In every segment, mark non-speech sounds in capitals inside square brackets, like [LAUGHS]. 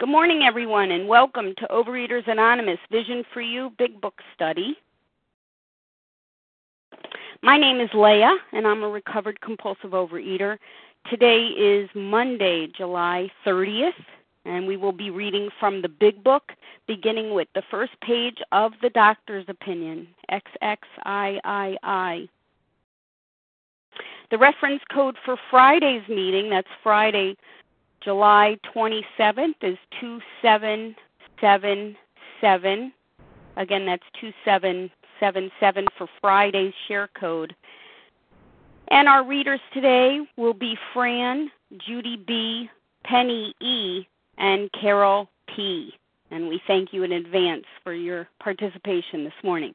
Good morning, everyone, and welcome to Overeaters Anonymous Vision for You Big Book Study. My name is Leah, and I'm a recovered compulsive overeater. Today is Monday, July 30th, and we will be reading from the Big Book, beginning with the first page of the doctor's opinion, XXIII. The reference code for Friday's meeting, that's Friday, July 27th is 2777. Again, that's 2777 for Friday's share code. And our readers today will be Fran, Judy B., Penny E., and Carol P and we thank you in advance for your participation this morning.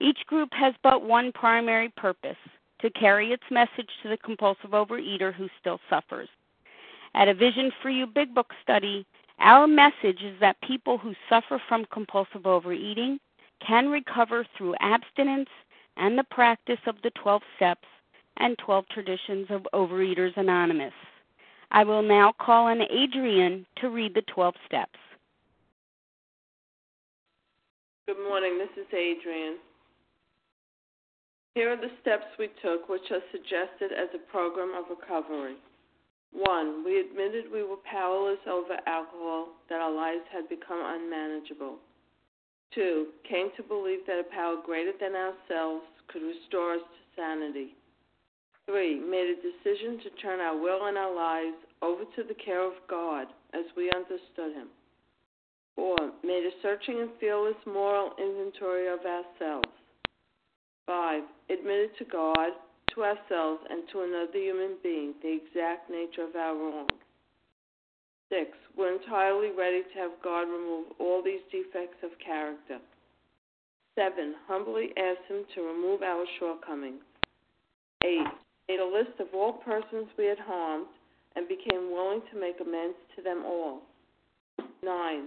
each group has but one primary purpose to carry its message to the compulsive overeater who still suffers. At a Vision for You Big Book study, our message is that people who suffer from compulsive overeating can recover through abstinence and the practice of the 12 steps and 12 traditions of Overeaters Anonymous. I will now call on Adrian to read the 12 steps. Good morning, this is Adrian. Here are the steps we took, which are suggested as a program of recovery. One, we admitted we were powerless over alcohol, that our lives had become unmanageable. Two, came to believe that a power greater than ourselves could restore us to sanity. Three, made a decision to turn our will and our lives over to the care of God as we understood Him. Four, made a searching and fearless moral inventory of ourselves. Five, admitted to God, to ourselves, and to another human being the exact nature of our wrong. Six, we're entirely ready to have God remove all these defects of character. Seven, humbly asked Him to remove our shortcomings. Eight, made a list of all persons we had harmed and became willing to make amends to them all. Nine,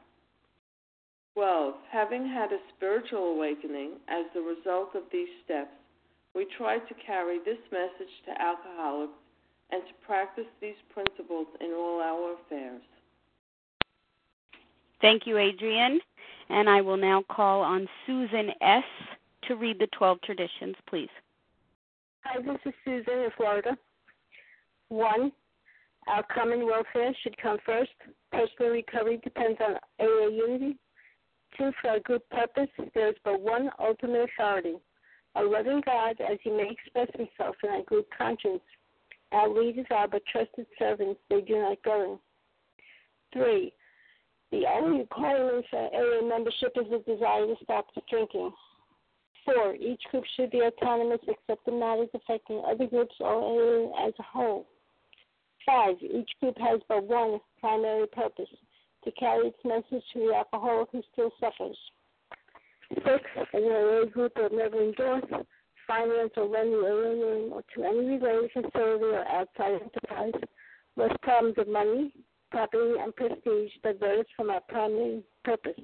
12. Having had a spiritual awakening as the result of these steps, we try to carry this message to alcoholics and to practice these principles in all our affairs. Thank you, Adrian. And I will now call on Susan S. to read the 12 traditions, please. Hi, this is Susan in Florida. One, our common welfare should come first. Personal recovery depends on AA unity Two, for a good purpose, there is but one ultimate authority, a loving God as he may express himself in a good conscience. Our leaders are but trusted servants, they do not govern. Three, the only requirement for AA membership is a desire to stop drinking. Four, each group should be autonomous except in matters affecting other groups or AA as a whole. Five, each group has but one primary purpose to carry its message to the alcoholic who still suffers. Six, an AA group will never endorse, finance, or lend the or to any related facility or outside enterprise, less problems of money, property, and prestige diverge from our primary purpose.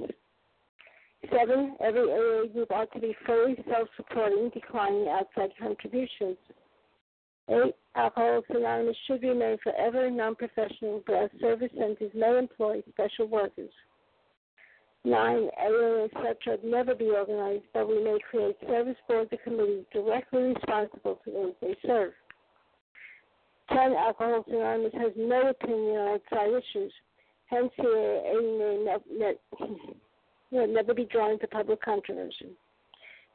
Seven, every AA group ought to be fully self supporting, declining outside contributions. Eight, Alcoholics Anonymous should remain forever non-professional, but our service centers may employ special workers. Nine, such should never be organized, but we may create service boards or committees directly responsible to those they serve. Ten, Alcoholics Anonymous has no opinion on outside issues. Hence, the AA [LAUGHS] may never be drawn into public controversy.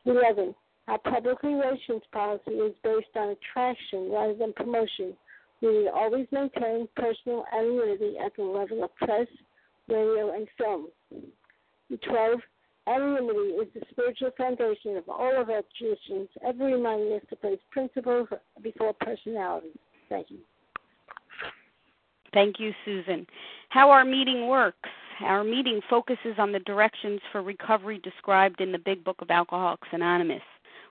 Eleven, our public relations policy is based on attraction rather than promotion. We will always maintain personal anonymity at the level of press, radio, and film. 12. Anonymity is the spiritual foundation of all of our traditions, ever reminding us to place principles before personality. Thank you. Thank you, Susan. How our meeting works. Our meeting focuses on the directions for recovery described in the Big Book of Alcoholics Anonymous.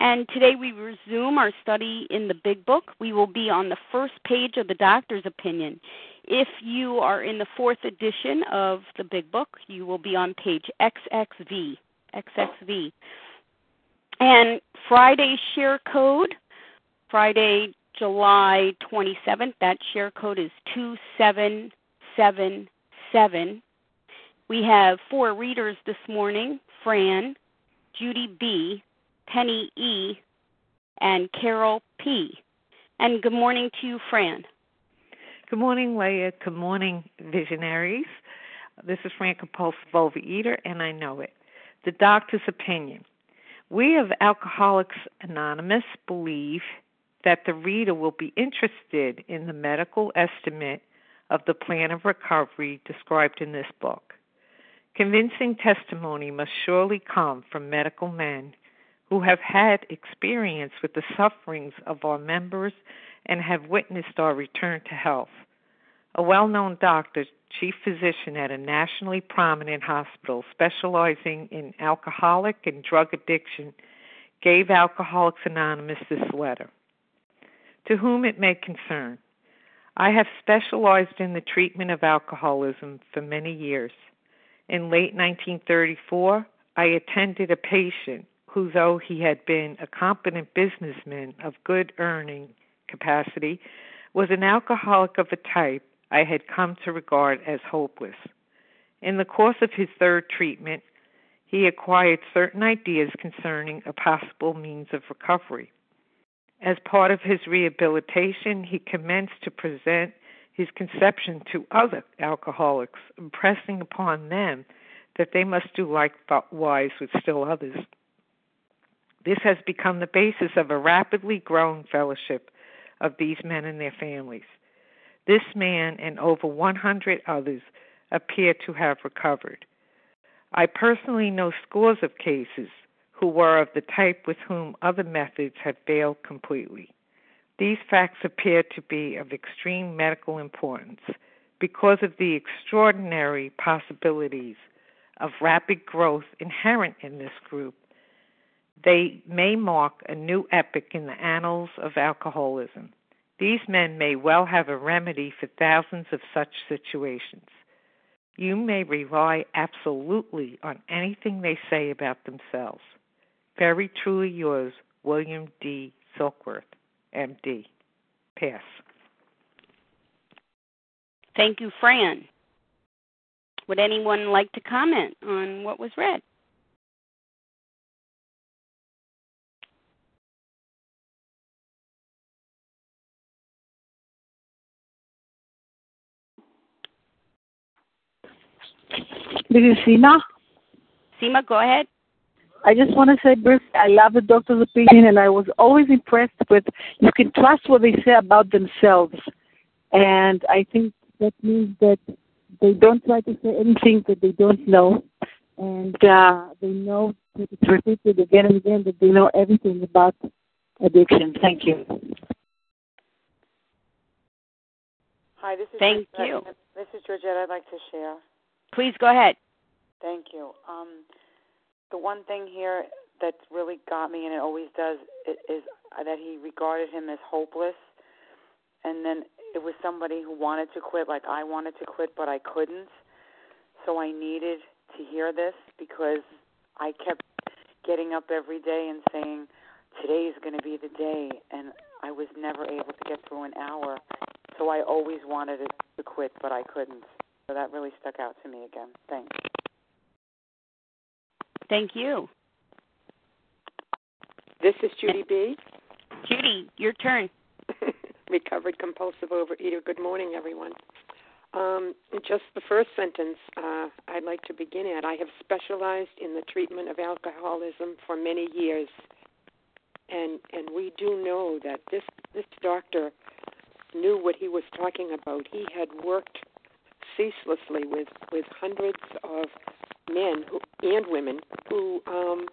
And today we resume our study in the Big Book. We will be on the first page of the doctor's opinion. If you are in the fourth edition of the Big Book, you will be on page XXV. XXV. And Friday's share code, Friday, July 27th, that share code is 2777. We have four readers this morning Fran, Judy B., Penny E., and Carol P. And good morning to you, Fran. Good morning, Leah. Good morning, visionaries. This is Fran Compulsive Overeater, and I know it. The doctor's opinion. We of Alcoholics Anonymous believe that the reader will be interested in the medical estimate of the plan of recovery described in this book. Convincing testimony must surely come from medical men who have had experience with the sufferings of our members and have witnessed our return to health. A well known doctor, chief physician at a nationally prominent hospital specializing in alcoholic and drug addiction, gave Alcoholics Anonymous this letter. To whom it may concern, I have specialized in the treatment of alcoholism for many years. In late 1934, I attended a patient who, though he had been a competent businessman of good earning capacity, was an alcoholic of a type I had come to regard as hopeless. In the course of his third treatment, he acquired certain ideas concerning a possible means of recovery. As part of his rehabilitation, he commenced to present his conception to other alcoholics, impressing upon them that they must do likewise with still others. This has become the basis of a rapidly growing fellowship of these men and their families. This man and over 100 others appear to have recovered. I personally know scores of cases who were of the type with whom other methods have failed completely. These facts appear to be of extreme medical importance because of the extraordinary possibilities of rapid growth inherent in this group they may mark a new epoch in the annals of alcoholism. These men may well have a remedy for thousands of such situations. You may rely absolutely on anything they say about themselves. Very truly yours, William D. Silkworth, MD. Pass. Thank you, Fran. Would anyone like to comment on what was read? This is Sima. Sima, go ahead. I just want to say briefly, I love the doctor's opinion, and I was always impressed with you can trust what they say about themselves, and I think that means that they don't try to say anything that they don't know, and uh, they know that it's repeated again and again that they know everything about addiction. Thank you. Hi, this is Thank Georgette. you. This is Georgette. I'd like to share. Please go ahead. Thank you. Um, the one thing here that really got me, and it always does, is that he regarded him as hopeless, and then it was somebody who wanted to quit, like I wanted to quit, but I couldn't. So I needed to hear this because I kept getting up every day and saying, "Today is going to be the day," and I was never able to get through an hour. So I always wanted to quit, but I couldn't. So that really stuck out to me again. Thanks. Thank you. This is Judy B. Judy, your turn. [LAUGHS] Recovered compulsive overeater. Good morning, everyone. Um, just the first sentence uh, I'd like to begin at. I have specialized in the treatment of alcoholism for many years, and and we do know that this this doctor knew what he was talking about. He had worked ceaselessly with with hundreds of men who, and women who um,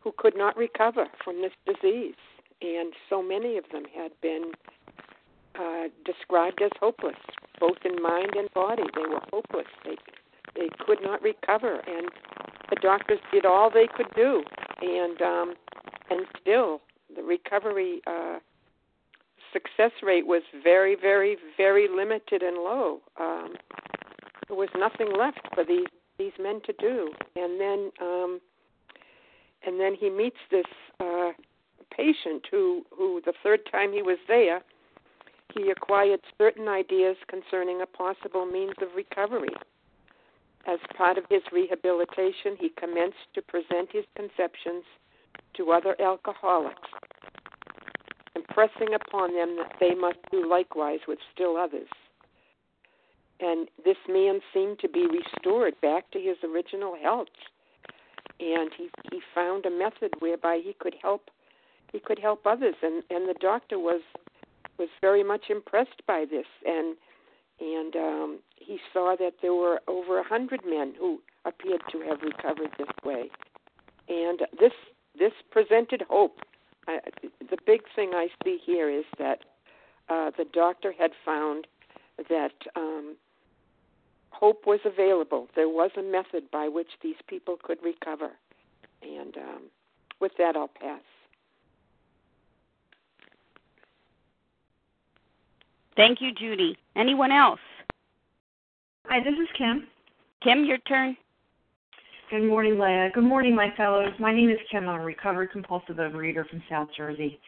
who could not recover from this disease, and so many of them had been uh, described as hopeless, both in mind and body. They were hopeless. They they could not recover, and the doctors did all they could do, and um, and still the recovery uh, success rate was very, very, very limited and low. Um, there was nothing left for these these men to do, and then um, and then he meets this uh, patient who who the third time he was there he acquired certain ideas concerning a possible means of recovery. As part of his rehabilitation, he commenced to present his conceptions to other alcoholics, impressing upon them that they must do likewise with still others. And this man seemed to be restored back to his original health. And he, he found a method whereby he could help he could help others and, and the doctor was was very much impressed by this, and and um, he saw that there were over a hundred men who appeared to have recovered this way, and this this presented hope. I, the big thing I see here is that uh, the doctor had found that um, hope was available. There was a method by which these people could recover, and um, with that, I'll pass. Thank you, Judy. Anyone else? Hi, this is Kim. Kim, your turn. Good morning, Leah. Good morning, my fellows. My name is Kim. I'm a recovered compulsive overeater from South Jersey.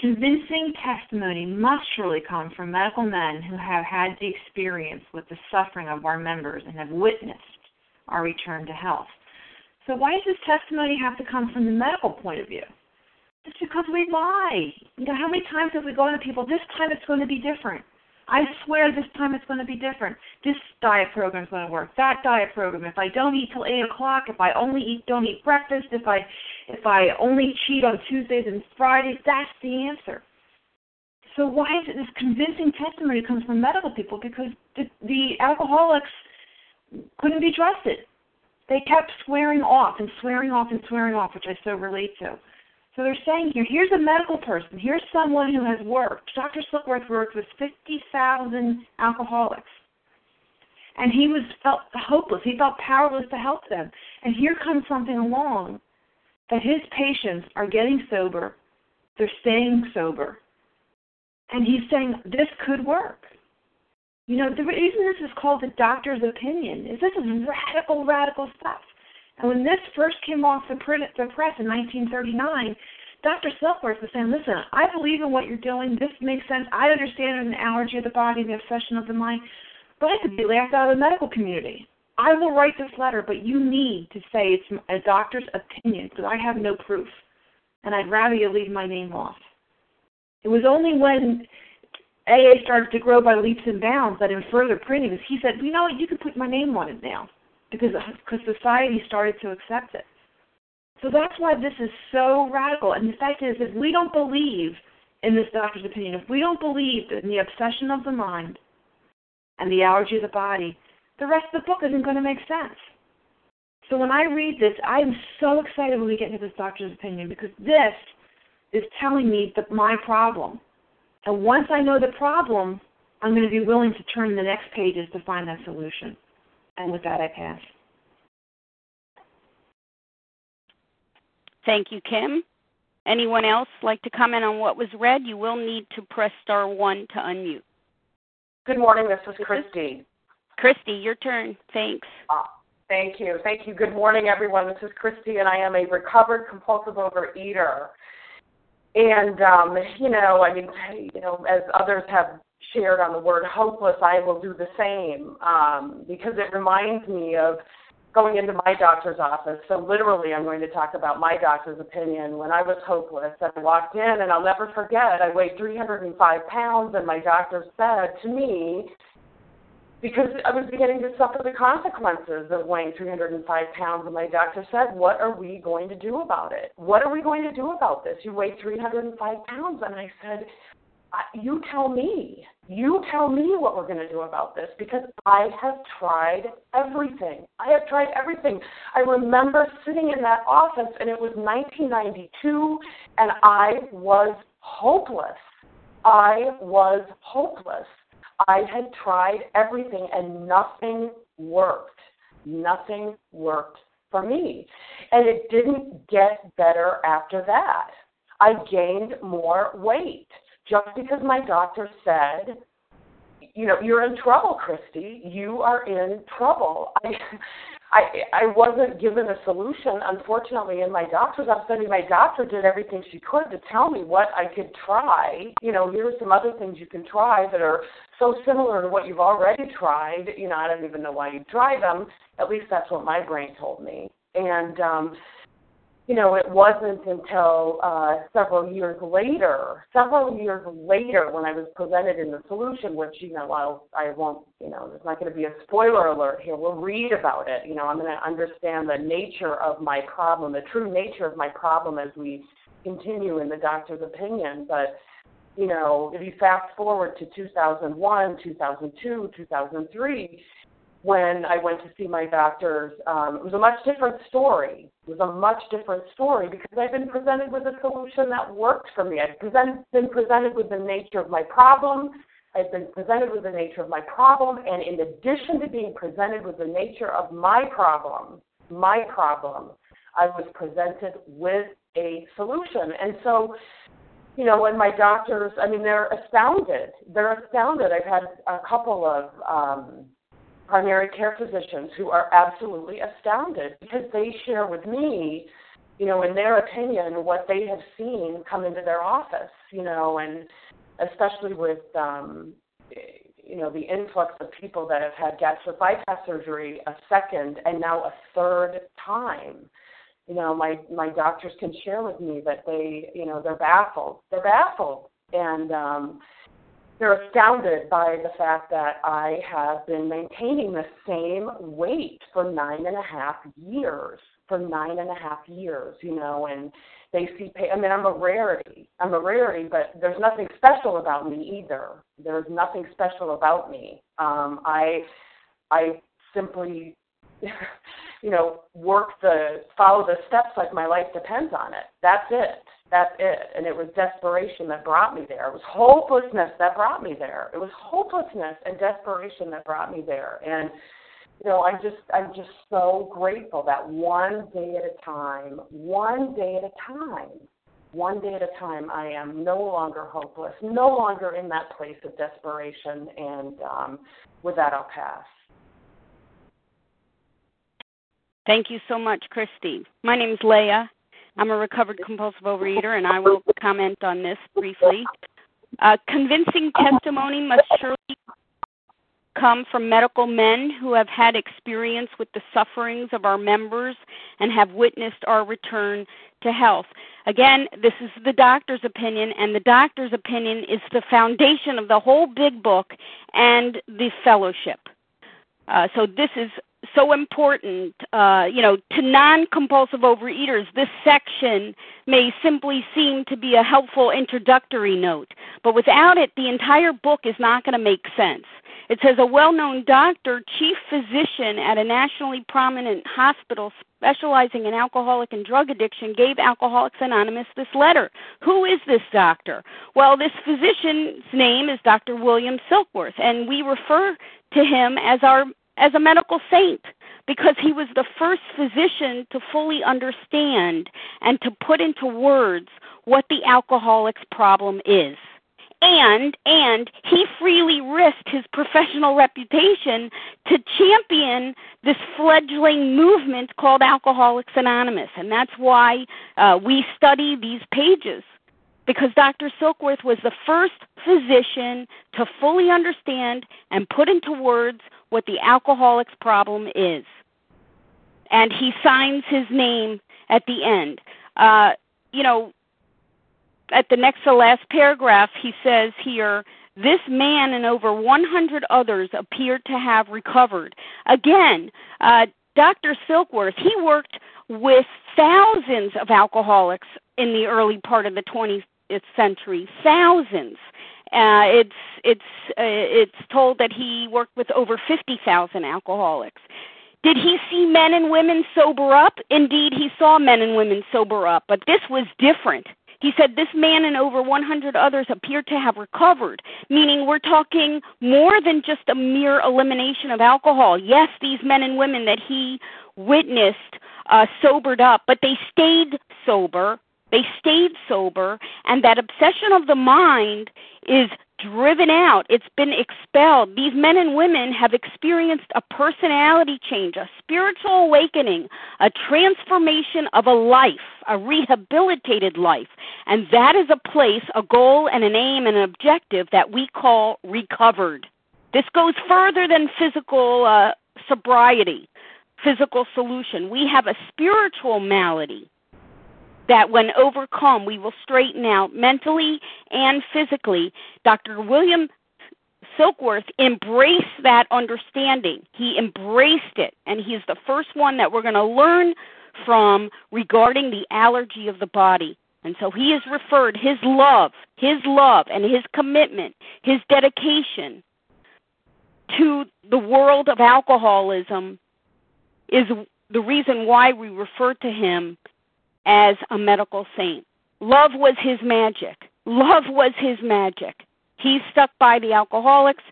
Convincing testimony must surely come from medical men who have had the experience with the suffering of our members and have witnessed our return to health. So, why does this testimony have to come from the medical point of view? It's because we lie. You know, how many times have we gone to people, this time it's going to be different. I swear this time it's going to be different. This diet program is going to work. That diet program. If I don't eat till eight o'clock, if I only eat don't eat breakfast, if I if I only cheat on Tuesdays and Fridays, that's the answer. So why is it this convincing testimony comes from medical people? Because the, the alcoholics couldn't be trusted. They kept swearing off and swearing off and swearing off, which I so relate to. So they're saying here, here's a medical person, here's someone who has worked. Dr. Silkworth worked with 50,000 alcoholics. And he was felt hopeless. He felt powerless to help them. And here comes something along that his patients are getting sober, they're staying sober. And he's saying this could work. You know, the reason this is called the doctor's opinion is this is radical, radical stuff. And when this first came off the, press in 1939, Dr. Silkworth was saying, listen, I believe in what you're doing. This makes sense. I understand an allergy of the body, the obsession of the mind. But I could be laughed out of the medical community. I will write this letter, but you need to say it's a doctor's opinion because I have no proof. And I'd rather you leave my name off. It was only when AA started to grow by leaps and bounds, that in further printings, he said, you know what, you can put my name on it now because because society started to accept it. So that's why this is so radical. And the fact is, if we don't believe in this doctor's opinion, if we don't believe in the obsession of the mind and the allergy of the body, the rest of the book isn't going to make sense. So when I read this, I am so excited when we get into this doctor's opinion because this is telling me that my problem. And once I know the problem, I'm going to be willing to turn the next pages to find that solution. And with that, I pass. Thank you, Kim. Anyone else like to comment on what was read? You will need to press star one to unmute. Good morning. This is Christy. Christy, your turn. Thanks. Uh, thank you. Thank you. Good morning, everyone. This is Christy, and I am a recovered compulsive overeater. And um, you know, I mean, you know, as others have shared on the word hopeless, I will do the same um, because it reminds me of going into my doctor's office. So literally, I'm going to talk about my doctor's opinion. When I was hopeless, I walked in, and I'll never forget. I weighed 305 pounds, and my doctor said to me, because I was beginning to suffer the consequences of weighing 305 pounds, and my doctor said, "What are we going to do about it? What are we going to do about this? You weigh 305 pounds." And I said, "You tell me." You tell me what we're going to do about this because I have tried everything. I have tried everything. I remember sitting in that office and it was 1992 and I was hopeless. I was hopeless. I had tried everything and nothing worked. Nothing worked for me. And it didn't get better after that. I gained more weight just because my doctor said, you know, you're in trouble, Christy. You are in trouble. [LAUGHS] I, I, I wasn't given a solution, unfortunately, in my doctor's office. I my doctor did everything she could to tell me what I could try. You know, here are some other things you can try that are so similar to what you've already tried. You know, I don't even know why you try them. At least that's what my brain told me. And um, you know, it wasn't until uh, several years later, several years later, when I was presented in the solution, which you know, I'll, I won't, you know, there's not going to be a spoiler alert here. We'll read about it. You know, I'm going to understand the nature of my problem, the true nature of my problem as we continue in the doctor's opinion. But you know, if you fast forward to 2001, 2002, 2003 when I went to see my doctors, um, it was a much different story. It was a much different story because I've been presented with a solution that worked for me. I've present, been presented with the nature of my problem. I've been presented with the nature of my problem, and in addition to being presented with the nature of my problem, my problem, I was presented with a solution. And so, you know, when my doctors, I mean, they're astounded. They're astounded. I've had a couple of um, primary care physicians who are absolutely astounded because they share with me, you know, in their opinion, what they have seen come into their office, you know, and especially with, um, you know, the influx of people that have had gastric bypass surgery a second and now a third time. You know, my my doctors can share with me that they, you know, they're baffled. They're baffled, and um, they're astounded by the fact that I have been maintaining the same weight for nine and a half years. For nine and a half years, you know, and they see. I mean, I'm a rarity. I'm a rarity, but there's nothing special about me either. There's nothing special about me. Um, I, I simply, [LAUGHS] you know, work the follow the steps like my life depends on it. That's it. That's it. And it was desperation that brought me there. It was hopelessness that brought me there. It was hopelessness and desperation that brought me there. And you know, I'm just I'm just so grateful that one day at a time, one day at a time, one day at a time, I am no longer hopeless, no longer in that place of desperation. And um, with that, I'll pass. Thank you so much, Christy. My name is Leah, I'm a recovered compulsive overeater, and I will comment on this briefly. Uh, convincing testimony must surely come from medical men who have had experience with the sufferings of our members and have witnessed our return to health. Again, this is the doctor's opinion, and the doctor's opinion is the foundation of the whole big book and the fellowship. Uh, so this is so important. Uh, you know, to non-compulsive overeaters, this section may simply seem to be a helpful introductory note, but without it, the entire book is not going to make sense. It says a well known doctor, chief physician at a nationally prominent hospital specializing in alcoholic and drug addiction, gave Alcoholics Anonymous this letter. Who is this doctor? Well, this physician's name is Dr. William Silkworth, and we refer to him as our as a medical saint because he was the first physician to fully understand and to put into words what the alcoholic's problem is. And and he freely risked his professional reputation to champion this fledgling movement called Alcoholics Anonymous, and that's why uh, we study these pages because Dr. Silkworth was the first physician to fully understand and put into words what the alcoholic's problem is, and he signs his name at the end. Uh, you know, at the next to last paragraph, he says here, this man and over 100 others appeared to have recovered. Again, uh, Dr. Silkworth, he worked with thousands of alcoholics in the early part of the 20th century. Thousands. Uh, it's it's uh, it's told that he worked with over 50,000 alcoholics. Did he see men and women sober up? Indeed, he saw men and women sober up, but this was different. He said this man and over 100 others appeared to have recovered, meaning we're talking more than just a mere elimination of alcohol. Yes, these men and women that he witnessed uh, sobered up, but they stayed sober. They stayed sober, and that obsession of the mind is driven out, it's been expelled. These men and women have experienced a personality change, a spiritual awakening, a transformation of a life, a rehabilitated life. And that is a place, a goal, and an aim and an objective that we call recovered. This goes further than physical uh, sobriety, physical solution. We have a spiritual malady that when overcome, we will straighten out mentally and physically. Dr. William Silkworth embraced that understanding. He embraced it, and he's the first one that we're going to learn from regarding the allergy of the body. And so he has referred his love, his love, and his commitment, his dedication to the world of alcoholism is the reason why we refer to him as a medical saint. Love was his magic. Love was his magic. He stuck by the alcoholics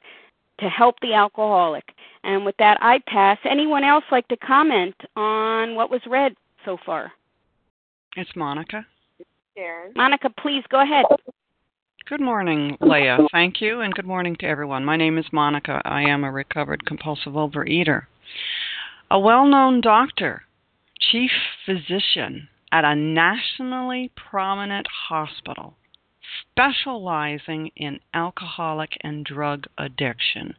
to help the alcoholic. And with that, I pass. Anyone else like to comment on what was read so far? It's Monica. Sharon. Monica, please go ahead. Good morning, Leah. Thank you, and good morning to everyone. My name is Monica. I am a recovered compulsive overeater. A well known doctor, chief physician, at a nationally prominent hospital specializing in alcoholic and drug addiction.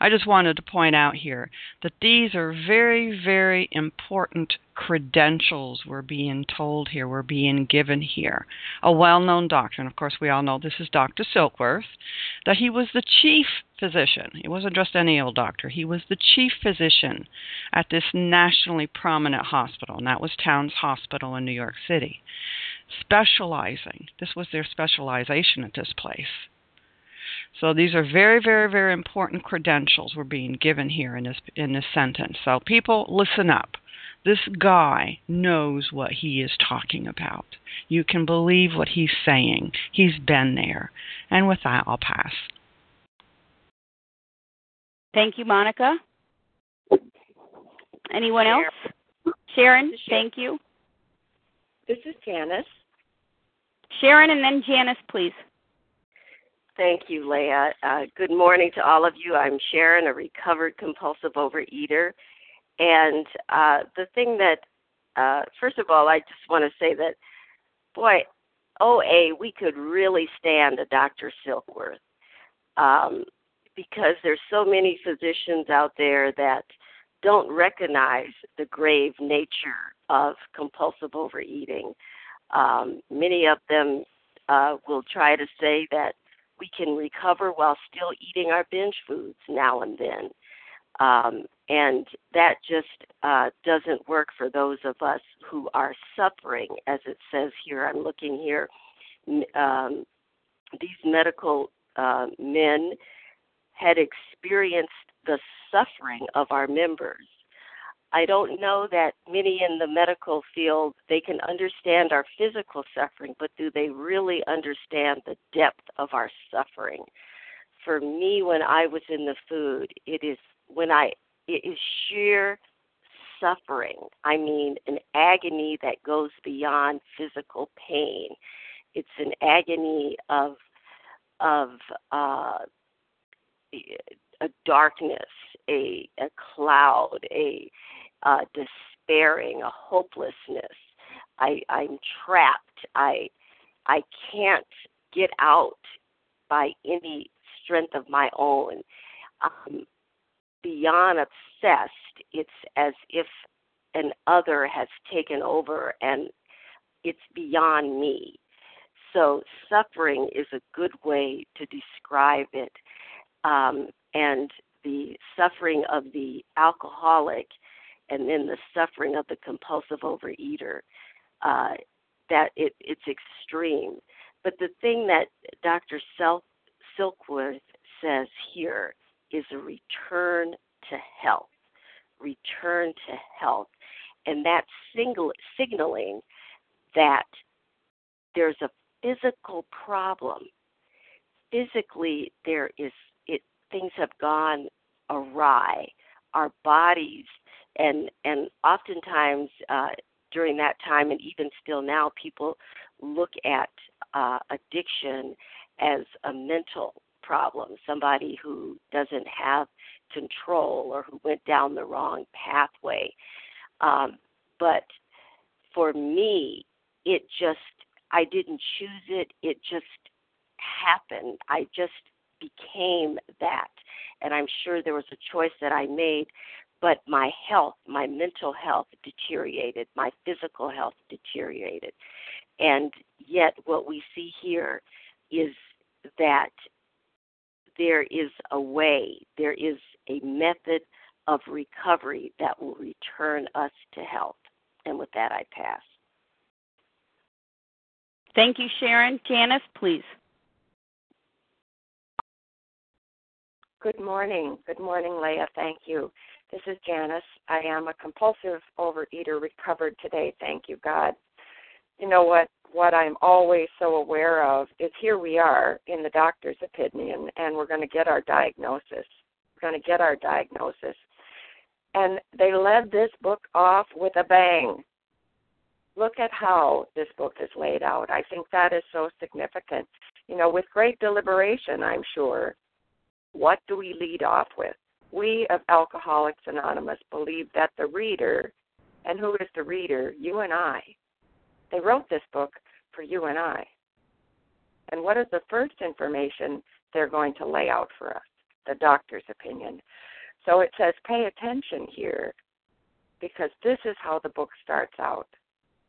I just wanted to point out here that these are very, very important credentials we're being told here, we're being given here. A well known doctor, and of course, we all know this is Dr. Silkworth, that he was the chief physician. He wasn't just any old doctor, he was the chief physician at this nationally prominent hospital, and that was Towns Hospital in New York City specializing. This was their specialization at this place. So these are very, very, very important credentials we're being given here in this in this sentence. So people, listen up. This guy knows what he is talking about. You can believe what he's saying. He's been there. And with that, I'll pass. Thank you, Monica. Anyone else? Sharon, thank you. This is Janice. Sharon and then Janice, please. Thank you, Leah. Uh, good morning to all of you. I'm Sharon, a recovered compulsive overeater. And uh, the thing that, uh, first of all, I just want to say that, boy, OA, we could really stand a Dr. Silkworth. Um, because there's so many physicians out there that don't recognize the grave nature of compulsive overeating. Um, many of them uh, will try to say that we can recover while still eating our binge foods now and then. Um, and that just uh, doesn't work for those of us who are suffering, as it says here. I'm looking here. Um, these medical uh, men had experienced the suffering of our members. I don't know that many in the medical field they can understand our physical suffering, but do they really understand the depth of our suffering? For me, when I was in the food, it is when I it is sheer suffering. I mean, an agony that goes beyond physical pain. It's an agony of of uh, a darkness, a a cloud, a uh, despairing, a hopelessness. I I'm trapped. I I can't get out by any strength of my own. Um, beyond obsessed, it's as if an other has taken over and it's beyond me. So, suffering is a good way to describe it. Um, and the suffering of the alcoholic and then the suffering of the compulsive overeater, uh, that it, it's extreme. But the thing that Dr. Silkworth says here is a return to health. Return to health. And that's signaling that there's a physical problem. Physically, there is it. Things have gone awry. Our bodies, and and oftentimes uh, during that time, and even still now, people look at uh, addiction as a mental problem, somebody who doesn't have control or who went down the wrong pathway. Um, but for me, it just, I didn't choose it, it just happened. I just became that. And I'm sure there was a choice that I made, but my health, my mental health deteriorated, my physical health deteriorated. And yet, what we see here is that there is a way, there is a method of recovery that will return us to health. And with that, I pass. Thank you, Sharon. Janice, please. Good morning. Good morning, Leah. Thank you. This is Janice. I am a compulsive overeater recovered today. Thank you, God. You know what? What I'm always so aware of is here we are in the doctor's opinion, and we're going to get our diagnosis. We're going to get our diagnosis. And they led this book off with a bang. Look at how this book is laid out. I think that is so significant. You know, with great deliberation, I'm sure. What do we lead off with? We of Alcoholics Anonymous believe that the reader, and who is the reader? You and I they wrote this book for you and I. And what is the first information they're going to lay out for us? The doctor's opinion. So it says, pay attention here because this is how the book starts out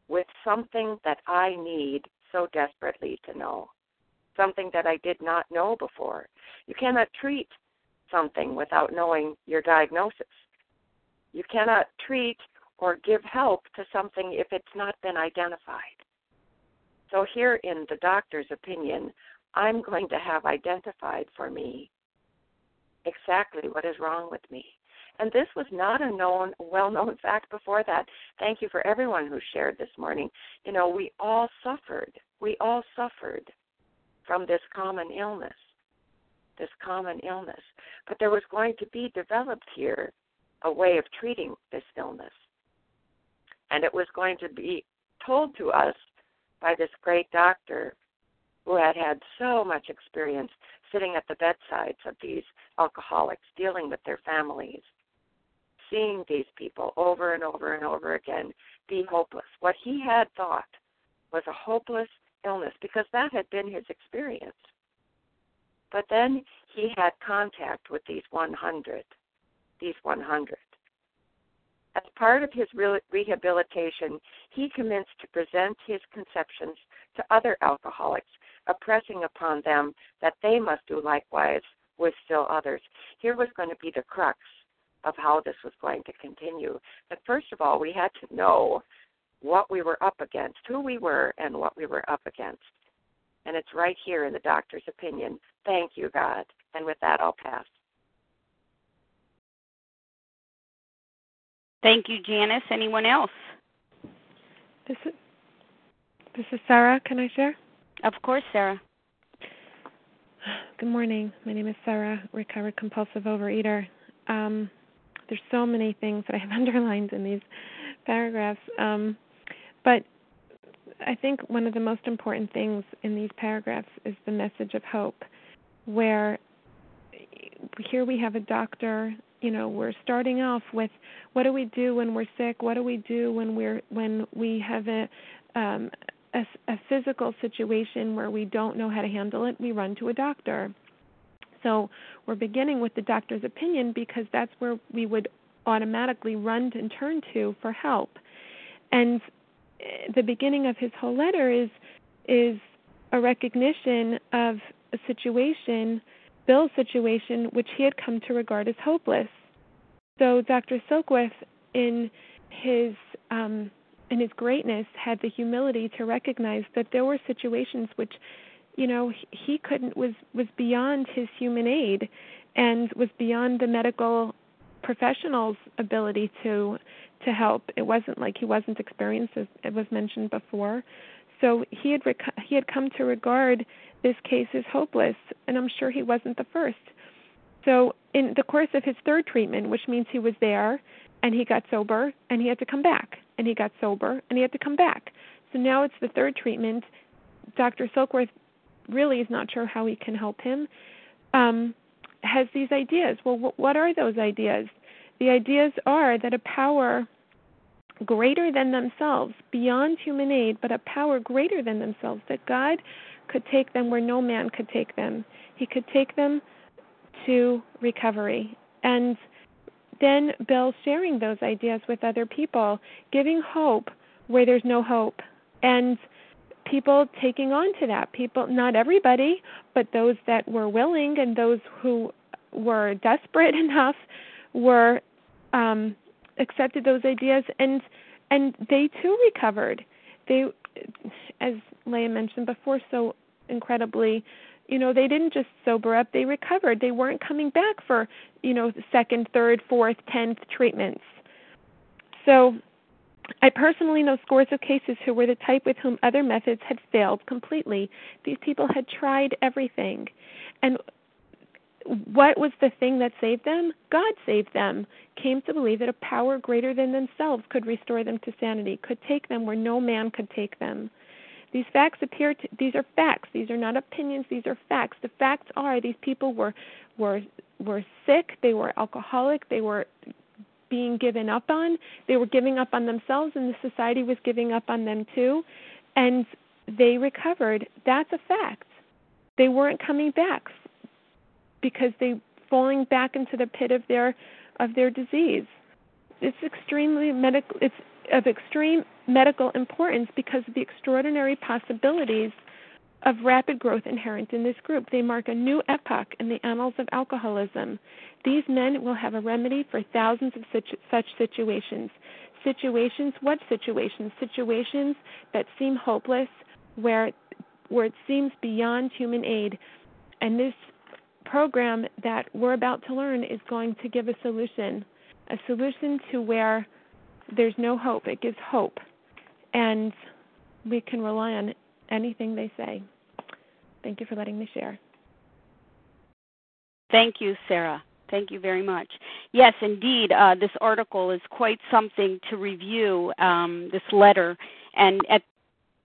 with something that I need so desperately to know, something that I did not know before. You cannot treat something without knowing your diagnosis. You cannot treat or give help to something if it's not been identified. So, here in the doctor's opinion, I'm going to have identified for me exactly what is wrong with me. And this was not a known, well known [LAUGHS] fact before that. Thank you for everyone who shared this morning. You know, we all suffered. We all suffered from this common illness. This common illness. But there was going to be developed here a way of treating this illness and it was going to be told to us by this great doctor who had had so much experience sitting at the bedsides of these alcoholics, dealing with their families, seeing these people over and over and over again be hopeless. What he had thought was a hopeless illness because that had been his experience. But then he had contact with these 100. These 100. As part of his re- rehabilitation, he commenced to present his conceptions to other alcoholics, impressing upon them that they must do likewise with still others. Here was going to be the crux of how this was going to continue. But first of all, we had to know what we were up against, who we were, and what we were up against. And it's right here in the doctor's opinion. Thank you, God. And with that, I'll pass. Thank you, Janice. Anyone else? This is this is Sarah. Can I share? Of course, Sarah. Good morning. My name is Sarah, recovered compulsive overeater. Um, there's so many things that I have [LAUGHS] underlined in these paragraphs, um, but I think one of the most important things in these paragraphs is the message of hope, where here we have a doctor you know we're starting off with what do we do when we're sick? What do we do when we're when we have a um a, a physical situation where we don't know how to handle it? We run to a doctor. So we're beginning with the doctor's opinion because that's where we would automatically run and turn to for help. And eh, the beginning of his whole letter is is a recognition of a situation Bill's situation, which he had come to regard as hopeless. So Dr. Silkworth, in his um, in his greatness, had the humility to recognize that there were situations which, you know, he couldn't was was beyond his human aid, and was beyond the medical professional's ability to to help. It wasn't like he wasn't experienced, as it was mentioned before. So he had rec- he had come to regard this case is hopeless, and I'm sure he wasn't the first. So in the course of his third treatment, which means he was there and he got sober and he had to come back, and he got sober and he had to come back. So now it's the third treatment. Dr. Silkworth really is not sure how he can help him. Um, has these ideas. Well, w- what are those ideas? The ideas are that a power greater than themselves, beyond human aid, but a power greater than themselves, that God could take them where no man could take them. He could take them to recovery. And then Bill sharing those ideas with other people, giving hope where there's no hope. And people taking on to that. People, not everybody, but those that were willing and those who were desperate [LAUGHS] enough were um, accepted those ideas and and they too recovered. They, as Leah mentioned before, so incredibly, you know, they didn't just sober up; they recovered. They weren't coming back for, you know, second, third, fourth, tenth treatments. So, I personally know scores of cases who were the type with whom other methods had failed completely. These people had tried everything, and what was the thing that saved them? God saved them. Came to believe that a power greater than themselves could restore them to sanity, could take them where no man could take them. These facts appear to these are facts. These are not opinions, these are facts. The facts are these people were were were sick, they were alcoholic, they were being given up on, they were giving up on themselves and the society was giving up on them too. And they recovered. That's a fact. They weren't coming back because they falling back into the pit of their of their disease. It's extremely medical. It's of extreme medical importance because of the extraordinary possibilities of rapid growth inherent in this group. They mark a new epoch in the annals of alcoholism. These men will have a remedy for thousands of such, situations. Situations, what situations? Situations that seem hopeless, where where it seems beyond human aid. And this program that we're about to learn is going to give a solution, a solution to where there's no hope. It gives hope. And we can rely on anything they say. Thank you for letting me share. Thank you, Sarah. Thank you very much. Yes, indeed, uh, this article is quite something to review. Um, this letter, and at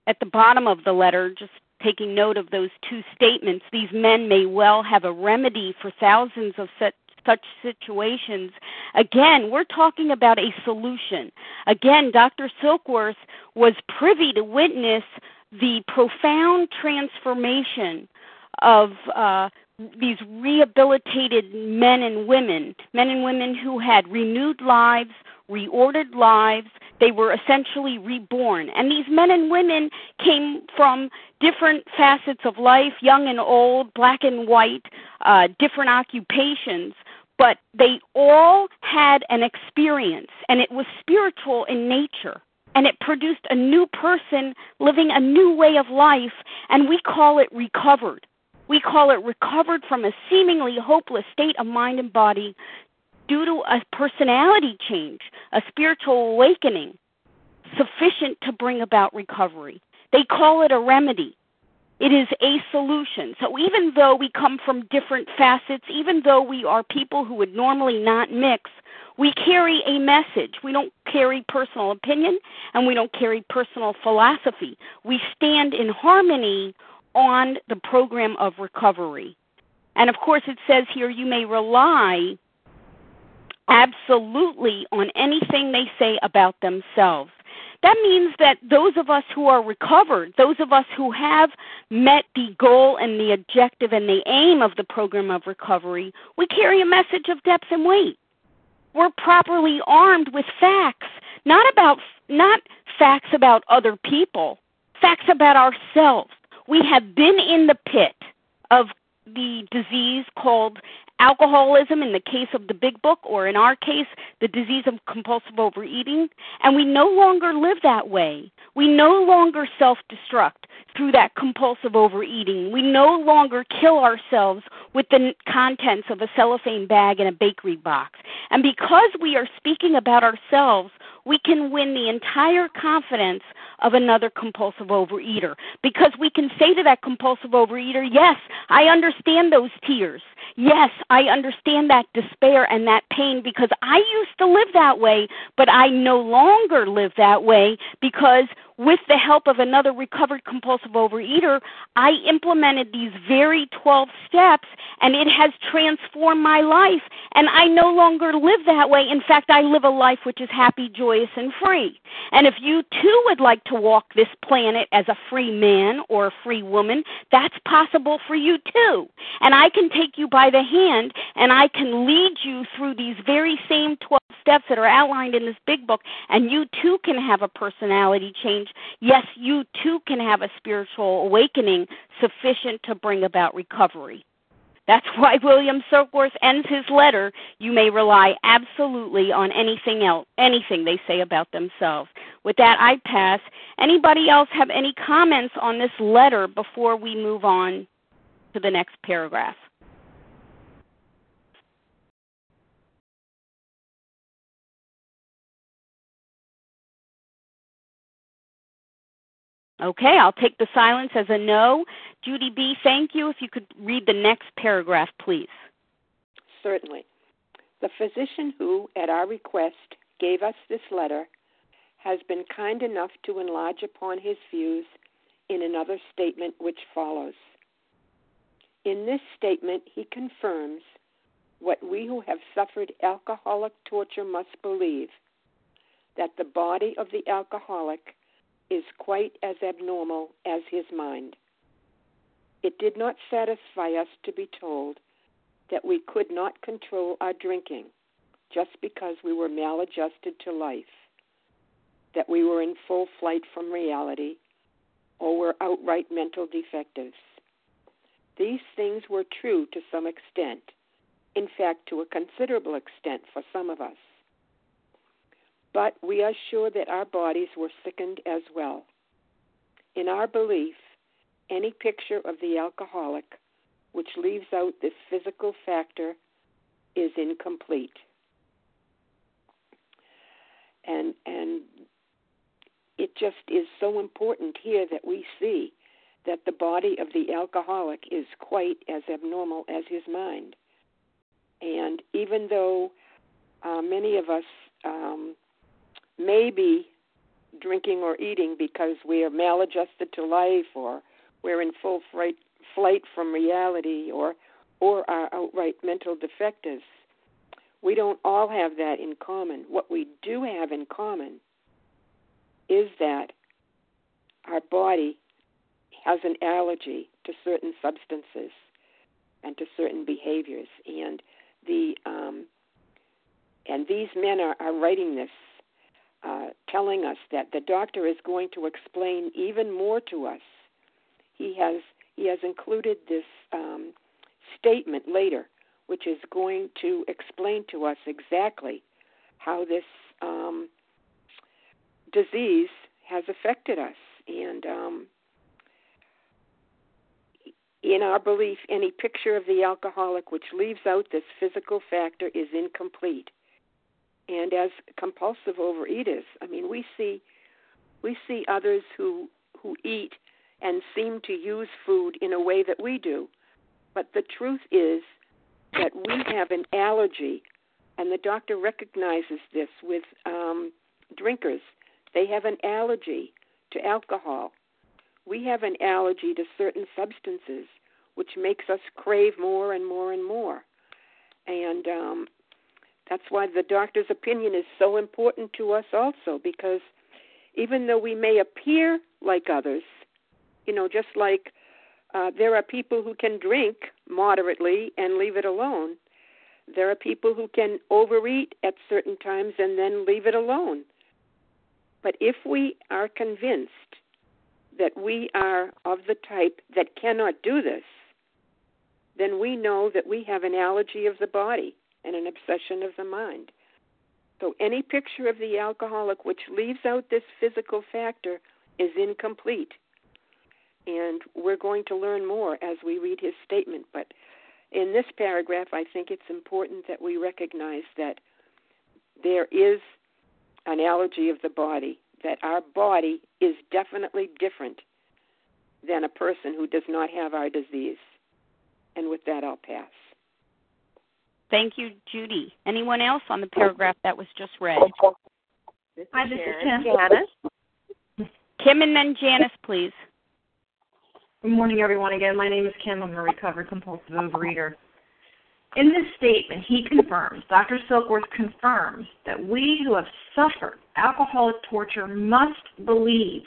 at the bottom of the letter, just taking note of those two statements, these men may well have a remedy for thousands of such such situations. Again, we're talking about a solution. Again, Dr. Silkworth was privy to witness the profound transformation of uh, these rehabilitated men and women, men and women who had renewed lives, reordered lives. They were essentially reborn. And these men and women came from different facets of life, young and old, black and white, uh, different occupations. But they all had an experience, and it was spiritual in nature. And it produced a new person living a new way of life, and we call it recovered. We call it recovered from a seemingly hopeless state of mind and body due to a personality change, a spiritual awakening sufficient to bring about recovery. They call it a remedy. It is a solution. So even though we come from different facets, even though we are people who would normally not mix, we carry a message. We don't carry personal opinion and we don't carry personal philosophy. We stand in harmony on the program of recovery. And of course, it says here you may rely absolutely on anything they say about themselves. That means that those of us who are recovered, those of us who have met the goal and the objective and the aim of the program of recovery, we carry a message of depth and weight. We're properly armed with facts, not about not facts about other people, facts about ourselves we have been in the pit of the disease called alcoholism in the case of the big book, or in our case, the disease of compulsive overeating, and we no longer live that way. We no longer self destruct through that compulsive overeating. We no longer kill ourselves with the contents of a cellophane bag in a bakery box. And because we are speaking about ourselves, we can win the entire confidence of another compulsive overeater because we can say to that compulsive overeater, Yes, I understand those tears. Yes, I understand that despair and that pain because I used to live that way, but I no longer live that way because with the help of another recovered compulsive overeater, I implemented these very 12 steps and it has transformed my life. And I no longer live that way. In fact, I live a life which is happy, joyous, and free. And if you too would like to walk this planet as a free man or a free woman, that's possible for you too. And I can take you by the hand and I can lead you through these very same 12 steps that are outlined in this big book, and you too can have a personality change. Yes, you too can have a spiritual awakening sufficient to bring about recovery. That's [LAUGHS] why William Silkworth ends his letter. You may rely absolutely on anything else, anything they say about themselves. With that, I pass. Anybody else have any comments on this letter before we move on to the next paragraph? Okay, I'll take the silence as a no. Judy B., thank you. If you could read the next paragraph, please. Certainly. The physician who, at our request, gave us this letter has been kind enough to enlarge upon his views in another statement which follows. In this statement, he confirms what we who have suffered alcoholic torture must believe that the body of the alcoholic is quite as abnormal as his mind. It did not satisfy us to be told that we could not control our drinking just because we were maladjusted to life, that we were in full flight from reality, or were outright mental defectives. These things were true to some extent, in fact, to a considerable extent for some of us. But we are sure that our bodies were sickened as well. In our belief, any picture of the alcoholic which leaves out this physical factor is incomplete. And and it just is so important here that we see that the body of the alcoholic is quite as abnormal as his mind. And even though uh, many of us um, maybe drinking or eating because we are maladjusted to life or we're in full flight, flight from reality or or are outright mental defectives. We don't all have that in common. What we do have in common is that our body has an allergy to certain substances. and to certain behaviors. And the um, and these men are, are writing this, uh, telling us that the doctor is going to explain even more to us. He has he has included this um, statement later, which is going to explain to us exactly how this um, disease has affected us. And um, in our belief, any picture of the alcoholic which leaves out this physical factor is incomplete. And as compulsive overeaters, I mean, we see we see others who who eat and seem to use food in a way that we do. But the truth is that we have an allergy, and the doctor recognizes this with um, drinkers. They have an allergy to alcohol. We have an allergy to certain substances, which makes us crave more and more and more. And um, that's why the doctor's opinion is so important to us, also, because even though we may appear like others, you know, just like uh, there are people who can drink moderately and leave it alone. There are people who can overeat at certain times and then leave it alone. But if we are convinced that we are of the type that cannot do this, then we know that we have an allergy of the body and an obsession of the mind. So any picture of the alcoholic which leaves out this physical factor is incomplete. And we're going to learn more as we read his statement. But in this paragraph, I think it's important that we recognize that there is an allergy of the body, that our body is definitely different than a person who does not have our disease. And with that, I'll pass. Thank you, Judy. Anyone else on the paragraph that was just read? This Hi, this Sharon. is Kim. Janice. Kim and then Janice, please. Good morning, everyone. Again, my name is Kim. I'm a recovered compulsive overeater. In this statement, he confirms, Dr. Silkworth confirms, that we who have suffered alcoholic torture must believe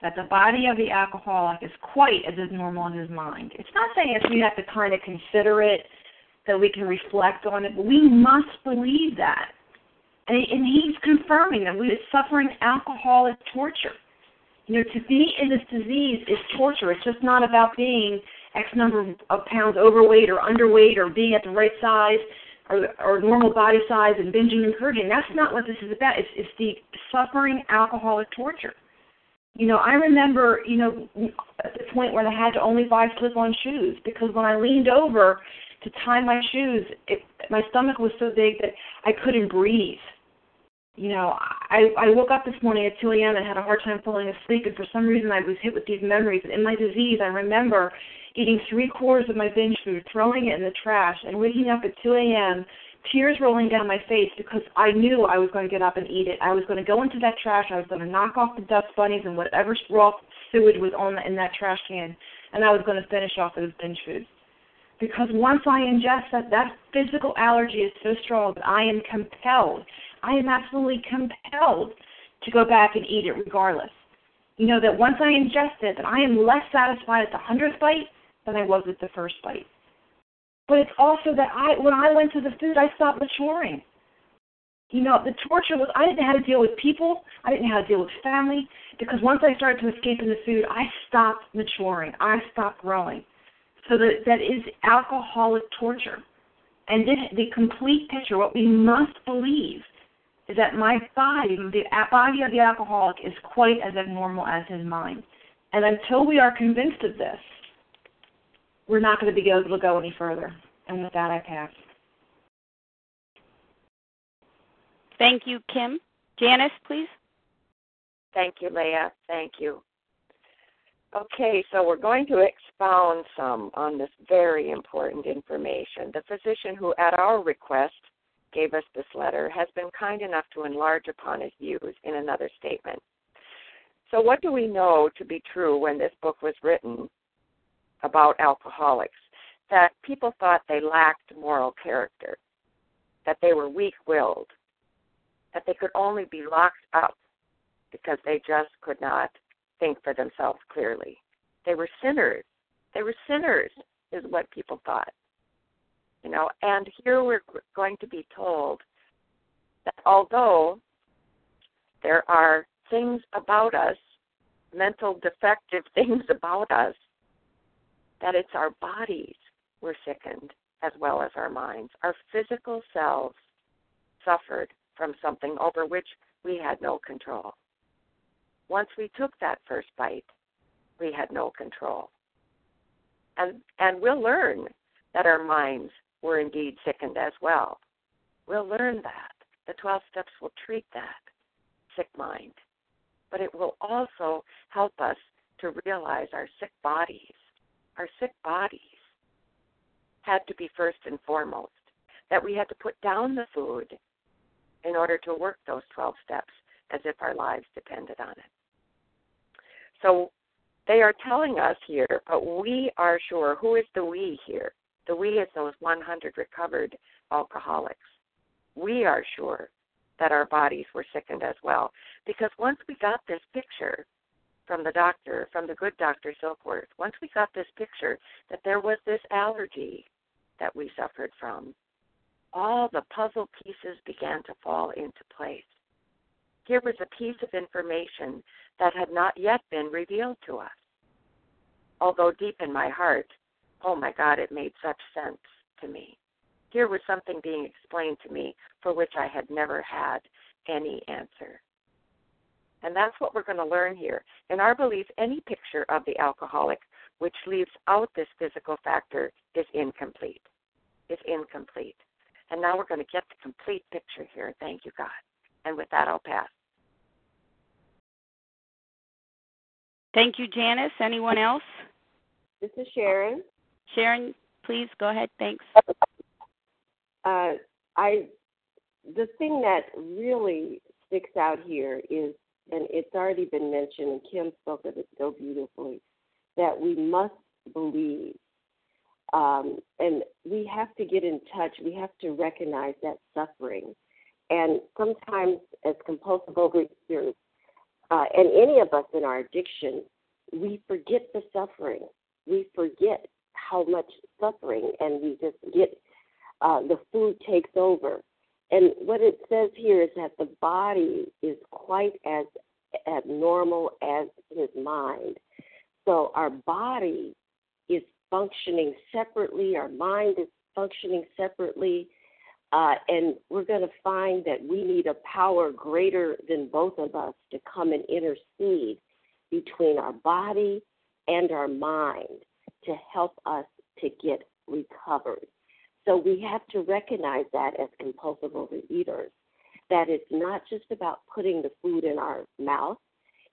that the body of the alcoholic is quite as abnormal in his mind. It's not saying that we have to kind of consider it, that we can reflect on it, but we must believe that. And, and he's confirming that we are suffering alcoholic torture. You know, to be in this disease is torture. It's just not about being X number of pounds overweight or underweight or being at the right size or, or normal body size and binging and purging. That's not what this is about. It's, it's the suffering alcoholic torture. You know, I remember, you know, at the point where I had to only buy slip-on shoes because when I leaned over to tie my shoes, it, my stomach was so big that I couldn't breathe. You know, I I woke up this morning at 2 a.m. and had a hard time falling asleep, and for some reason I was hit with these memories. In my disease, I remember eating three quarters of my binge food, throwing it in the trash, and waking up at 2 a.m., tears rolling down my face because I knew I was going to get up and eat it. I was going to go into that trash. I was going to knock off the dust bunnies and whatever raw sewage was on the, in that trash can, and I was going to finish off those binge foods. Because once I ingest that, that physical allergy is so strong that I am compelled I am absolutely compelled to go back and eat it regardless. You know that once I ingest it, that I am less satisfied at the hundredth bite than I was at the first bite. But it's also that I, when I went to the food, I stopped maturing. You know, the torture was I didn't know how to deal with people. I didn't know how to deal with family because once I started to escape in the food, I stopped maturing. I stopped growing. So that that is alcoholic torture. And this, the complete picture, what we must believe is that my body, the body of the alcoholic, is quite as abnormal as his mind. And until we are convinced of this, we're not going to be able to go any further. And with that, I pass. Thank you, Kim. Janice, please. Thank you, Leah. Thank you. Okay, so we're going to expound some on this very important information. The physician who, at our request, gave us this letter has been kind enough to enlarge upon his views in another statement. So, what do we know to be true when this book was written about alcoholics? That people thought they lacked moral character, that they were weak willed, that they could only be locked up because they just could not think for themselves clearly. They were sinners. They were sinners is what people thought. You know, and here we're going to be told that although there are things about us, mental defective [LAUGHS] things about us, that it's our bodies were sickened as well as our minds. Our physical selves suffered from something over which we had no control. Once we took that first bite, we had no control. And and we'll learn that our minds were indeed sickened as well. We'll learn that. The 12 steps will treat that sick mind. But it will also help us to realize our sick bodies. Our sick bodies had to be first and foremost, that we had to put down the food in order to work those 12 steps as if our lives depended on it. So they are telling us here, but we are sure. Who is the we here? The we is those 100 recovered alcoholics. We are sure that our bodies were sickened as well. Because once we got this picture from the doctor, from the good Dr. Silkworth, once we got this picture that there was this allergy that we suffered from, all the puzzle pieces began to fall into place. Here was a piece of information that had not yet been revealed to us. Although deep in my heart, oh my God, it made such sense to me. Here was something being explained to me for which I had never had any answer. And that's what we're going to learn here. In our belief, any picture of the alcoholic which leaves out this physical factor is incomplete. Is incomplete. And now we're going to get the complete picture here. Thank you, God. And with that, I'll pass. Thank you, Janice. Anyone else? This is Sharon. Sharon, please go ahead. Thanks. Uh, I the thing that really sticks out here is, and it's already been mentioned, and Kim spoke of it so beautifully, that we must believe. Um, and we have to get in touch. We have to recognize that suffering. And sometimes, as compulsive overeaters, uh, and any of us in our addiction, we forget the suffering. We forget how much suffering, and we just get uh, the food takes over. And what it says here is that the body is quite as abnormal as his mind. So our body is functioning separately, our mind is functioning separately, uh, and we're going to find that we need a power greater than both of us to come and intercede between our body and our mind to help us to get recovered. So we have to recognize that as compulsive overeaters, that it's not just about putting the food in our mouth.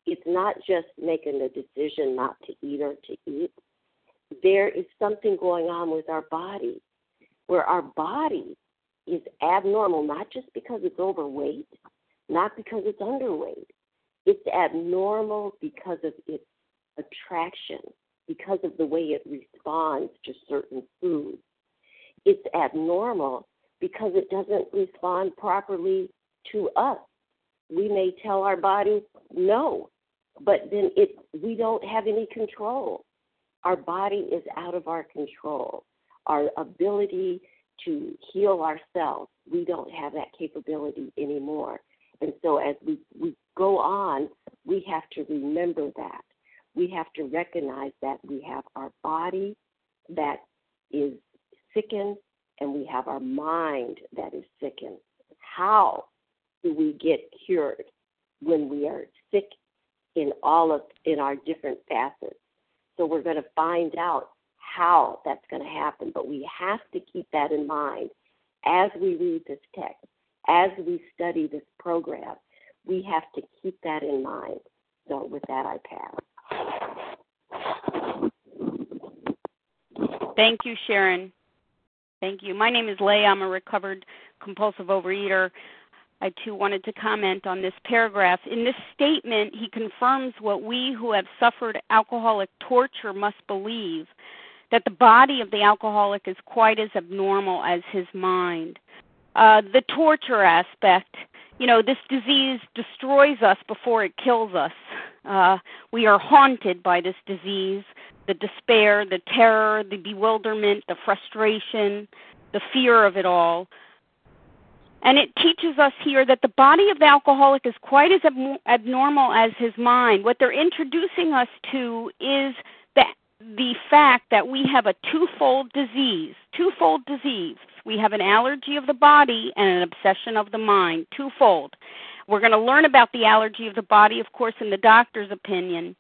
It's not just making a decision not to eat or to eat. There is something going on with our body where our body is abnormal, not just because it's overweight, not because it's underweight. It's abnormal because of its attraction, because of the way it responds to certain foods it's abnormal because it doesn't respond properly to us. We may tell our body no, but then it we don't have any control. Our body is out of our control. Our ability to heal ourselves, we don't have that capability anymore. And so as we, we go on, we have to remember that. We have to recognize that we have our body that is sickened and we have our mind that is sickened. How do we get cured when we are sick in all of in our different facets? So we're going to find out how that's going to happen, but we have to keep that in mind as we read this text, as we study this program. We have to keep that in mind. So with that, I pass. Thank you, Sharon. Thank you. My name is Leah. I'm a recovered compulsive overeater. I too wanted to comment on this paragraph. In this statement, he confirms what we who have suffered alcoholic torture must believe that the body of the alcoholic is quite as abnormal as his mind. Uh, the torture aspect, you know, this disease destroys us before it kills us. Uh, we are haunted by this disease the despair, the terror, the bewilderment, the frustration, the fear of it all. And it teaches us here that the body of the alcoholic is quite as ab- abnormal as his mind. What they're introducing us to is the fact that we have a twofold disease, twofold disease. We have an allergy of the body and an obsession of the mind, twofold. We're going to learn about the allergy of the body, of course, in the doctor's opinion,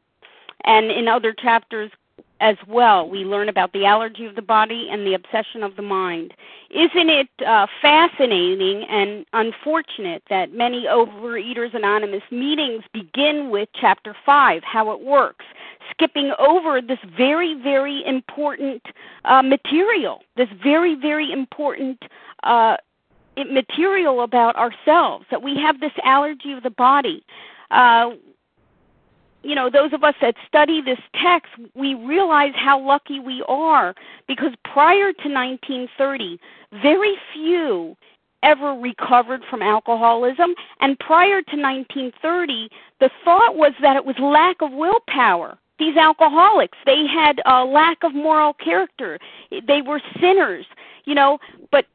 and in other chapters as well. We learn about the allergy of the body and the obsession of the mind. Isn't it uh, fascinating and unfortunate that many Overeaters Anonymous meetings begin with Chapter 5, how it works, skipping over this very, very important uh, material, this very, very important uh, material about ourselves, that we have this allergy of the body. Uh, you know, those of us that study this text, we realize how lucky we are because prior to 1930, very few ever recovered from alcoholism. And prior to 1930, the thought was that it was lack of willpower. These alcoholics, they had a lack of moral character. They were sinners, you know, but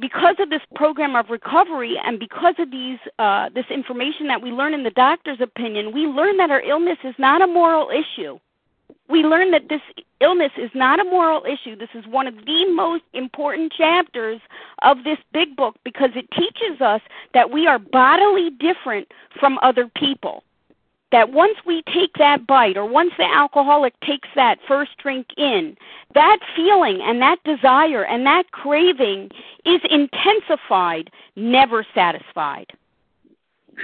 because of this program of recovery and because of these uh, this information that we learn in the doctor's opinion, we learn that our illness is not a moral issue. We learn that this illness is not a moral issue. This is one of the most important chapters of this big book because it teaches us that we are bodily different from other people that once we take that bite or once the alcoholic takes that first drink in, that feeling and that desire and that craving is intensified, never satisfied.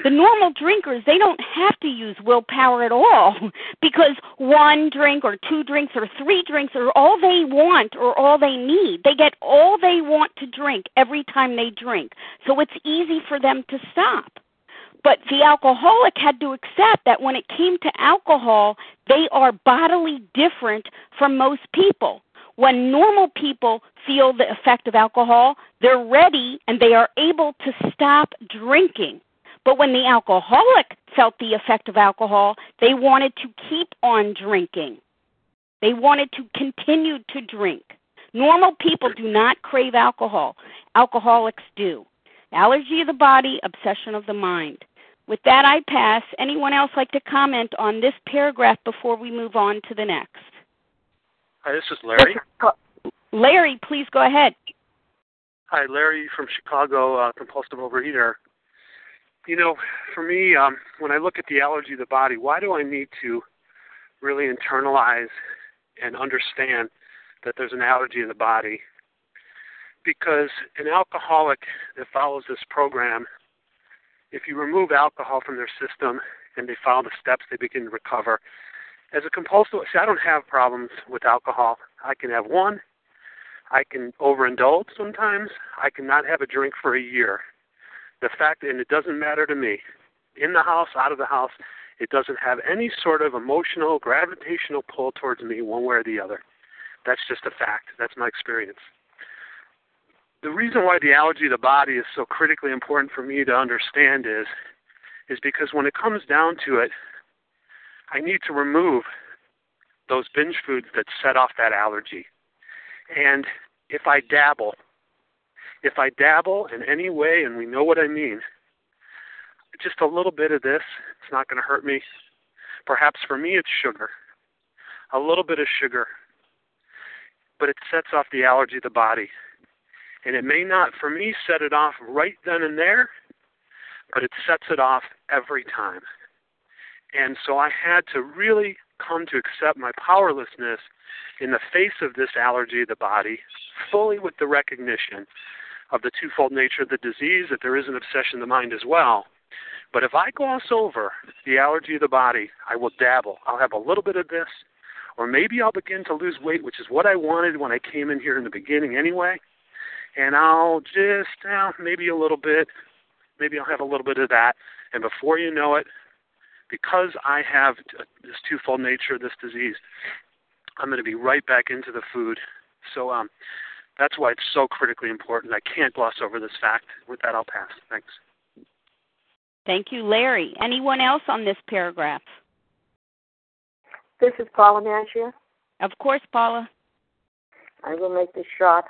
The normal drinkers, they don't have to use willpower at all [LAUGHS] because one drink or two drinks or three drinks are all they want or all they need. They get all they want to drink every time they drink. So it's easy for them to stop. But the alcoholic had to accept that when it came to alcohol, they are bodily different from most people. When normal people feel the effect of alcohol, they're ready and they are able to stop drinking. But when the alcoholic felt the effect of alcohol, they wanted to keep on drinking. They wanted to continue to drink. Normal people do not crave alcohol. Alcoholics do. Allergy of the body, obsession of the mind. With that, I pass. Anyone else like to comment on this paragraph before we move on to the next? Hi, this is Larry. Larry, please go ahead. Hi, Larry from Chicago, uh, compulsive overeater. You know, for me, um, when I look at the allergy of the body, why do I need to really internalize and understand that there's an allergy in the body? Because an alcoholic that follows this program if you remove alcohol from their system and they follow the steps, they begin to recover. As a compulsive, see, I don't have problems with alcohol. I can have one. I can overindulge sometimes. I cannot have a drink for a year. The fact, and it doesn't matter to me, in the house, out of the house, it doesn't have any sort of emotional, gravitational pull towards me one way or the other. That's just a fact. That's my experience the reason why the allergy of the body is so critically important for me to understand is is because when it comes down to it, I need to remove those binge foods that set off that allergy. And if I dabble, if I dabble in any way, and we know what I mean, just a little bit of this, it's not going to hurt me. Perhaps for me, it's sugar. A little bit of sugar. But it sets off the allergy of the body. And it may not, for me, set it off right then and there, but it sets it off every time. And so I had to really come to accept my powerlessness in the face of this allergy of the body, fully with the recognition of the twofold nature of the disease, that there is an obsession of the mind as well. But if I gloss over the allergy of the body, I will dabble. I'll have a little bit of this, or maybe I'll begin to lose weight, which is what I wanted when I came in here in the beginning anyway and I'll just uh, maybe a little bit, maybe I'll have a little bit of that, and before you know it, because I have this twofold nature of this disease, I'm going to be right back into the food. So um, that's why it's so critically important. I can't gloss over this fact. With that, I'll pass. Thanks. Thank you, Larry. Anyone else on this paragraph? This is Paula Mangia. Of course, Paula. I will make this short.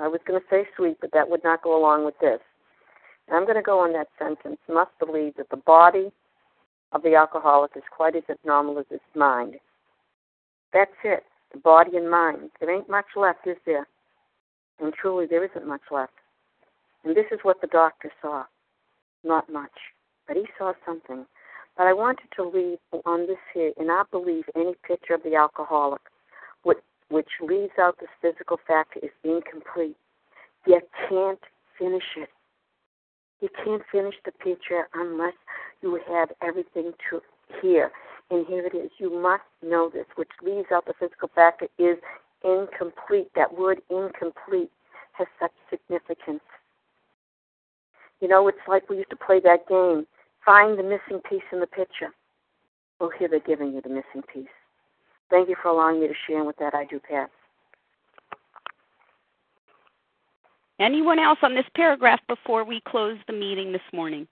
I was going to say sweet, but that would not go along with this. And I'm going to go on that sentence. Must believe that the body of the alcoholic is quite as abnormal as his mind. That's it. The body and mind. There ain't much left, is there? And truly, there isn't much left. And this is what the doctor saw. Not much. But he saw something. But I wanted to leave on this here, in our belief, any picture of the alcoholic, which, which leaves out this physical factor, is incomplete. You can't finish it. You can't finish the picture unless you have everything to here. And here it is. You must know this, which leaves out the physical factor is incomplete. That word incomplete has such significance. You know, it's like we used to play that game Find the missing piece in the picture. Well, here they're giving you the missing piece. Thank you for allowing me to share, and with that, I do pass. Anyone else on this paragraph before we close the meeting this morning?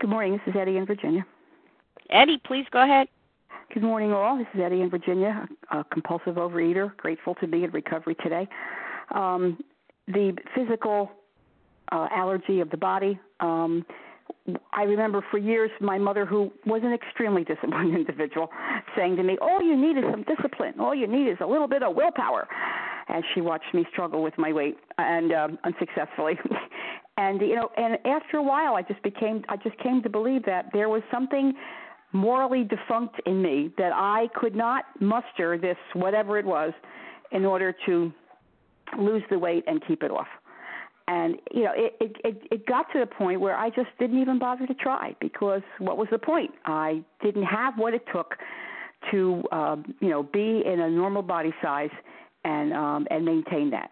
Good morning. This is Eddie in Virginia. Eddie, please go ahead. Good morning, all. This is Eddie in Virginia, a compulsive overeater. Grateful to be in recovery today. Um, the physical uh, allergy of the body. Um, I remember for years my mother, who was an extremely [LAUGHS] disciplined individual, saying to me, "All you need is some discipline. All you need is a little bit of willpower." As she watched me struggle with my weight and um, unsuccessfully, [LAUGHS] and you know, and after a while, I just became, I just came to believe that there was something morally defunct in me that I could not muster this whatever it was in order to lose the weight and keep it off and you know it, it it it got to the point where I just didn't even bother to try because what was the point? I didn't have what it took to um, you know be in a normal body size and um, and maintain that.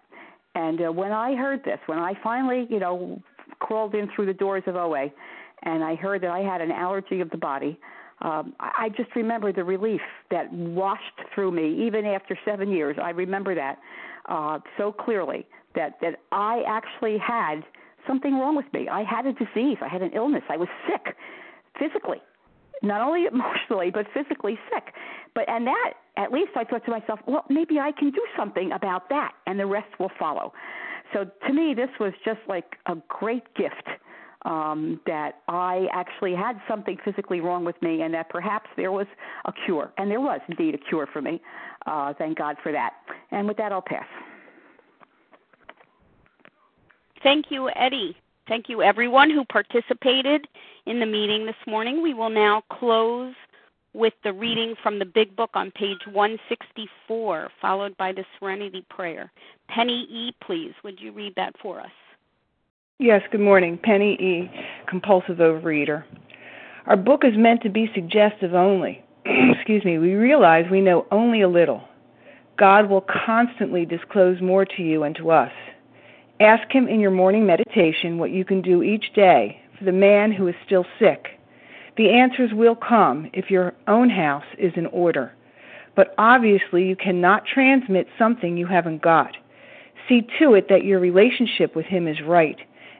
And uh, when I heard this, when I finally you know crawled in through the doors of OA, and I heard that I had an allergy of the body. Um, I just remember the relief that washed through me, even after seven years. I remember that uh, so clearly that that I actually had something wrong with me. I had a disease. I had an illness. I was sick physically, not only [LAUGHS] emotionally but physically sick. But and that at least I thought to myself, well, maybe I can do something about that, and the rest will follow. So to me, this was just like a great gift um, that I actually had something physically wrong with me, and that perhaps there was a cure, and there was indeed a cure for me. Uh, thank God for that. And with that, I'll pass. Thank you, Eddie. Thank you, everyone who participated in the meeting this morning. We will now close with the reading from the Big Book on page 164, followed by the Serenity Prayer. Penny E., please, would you read that for us? Yes, good morning. Penny E., compulsive overeater. Our book is meant to be suggestive only. [CLEARS THROAT] Excuse me, we realize we know only a little. God will constantly disclose more to you and to us. Ask Him in your morning meditation what you can do each day for the man who is still sick. The answers will come if your own house is in order. But obviously, you cannot transmit something you haven't got. See to it that your relationship with Him is right,